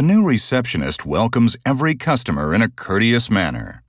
The new receptionist welcomes every customer in a courteous manner.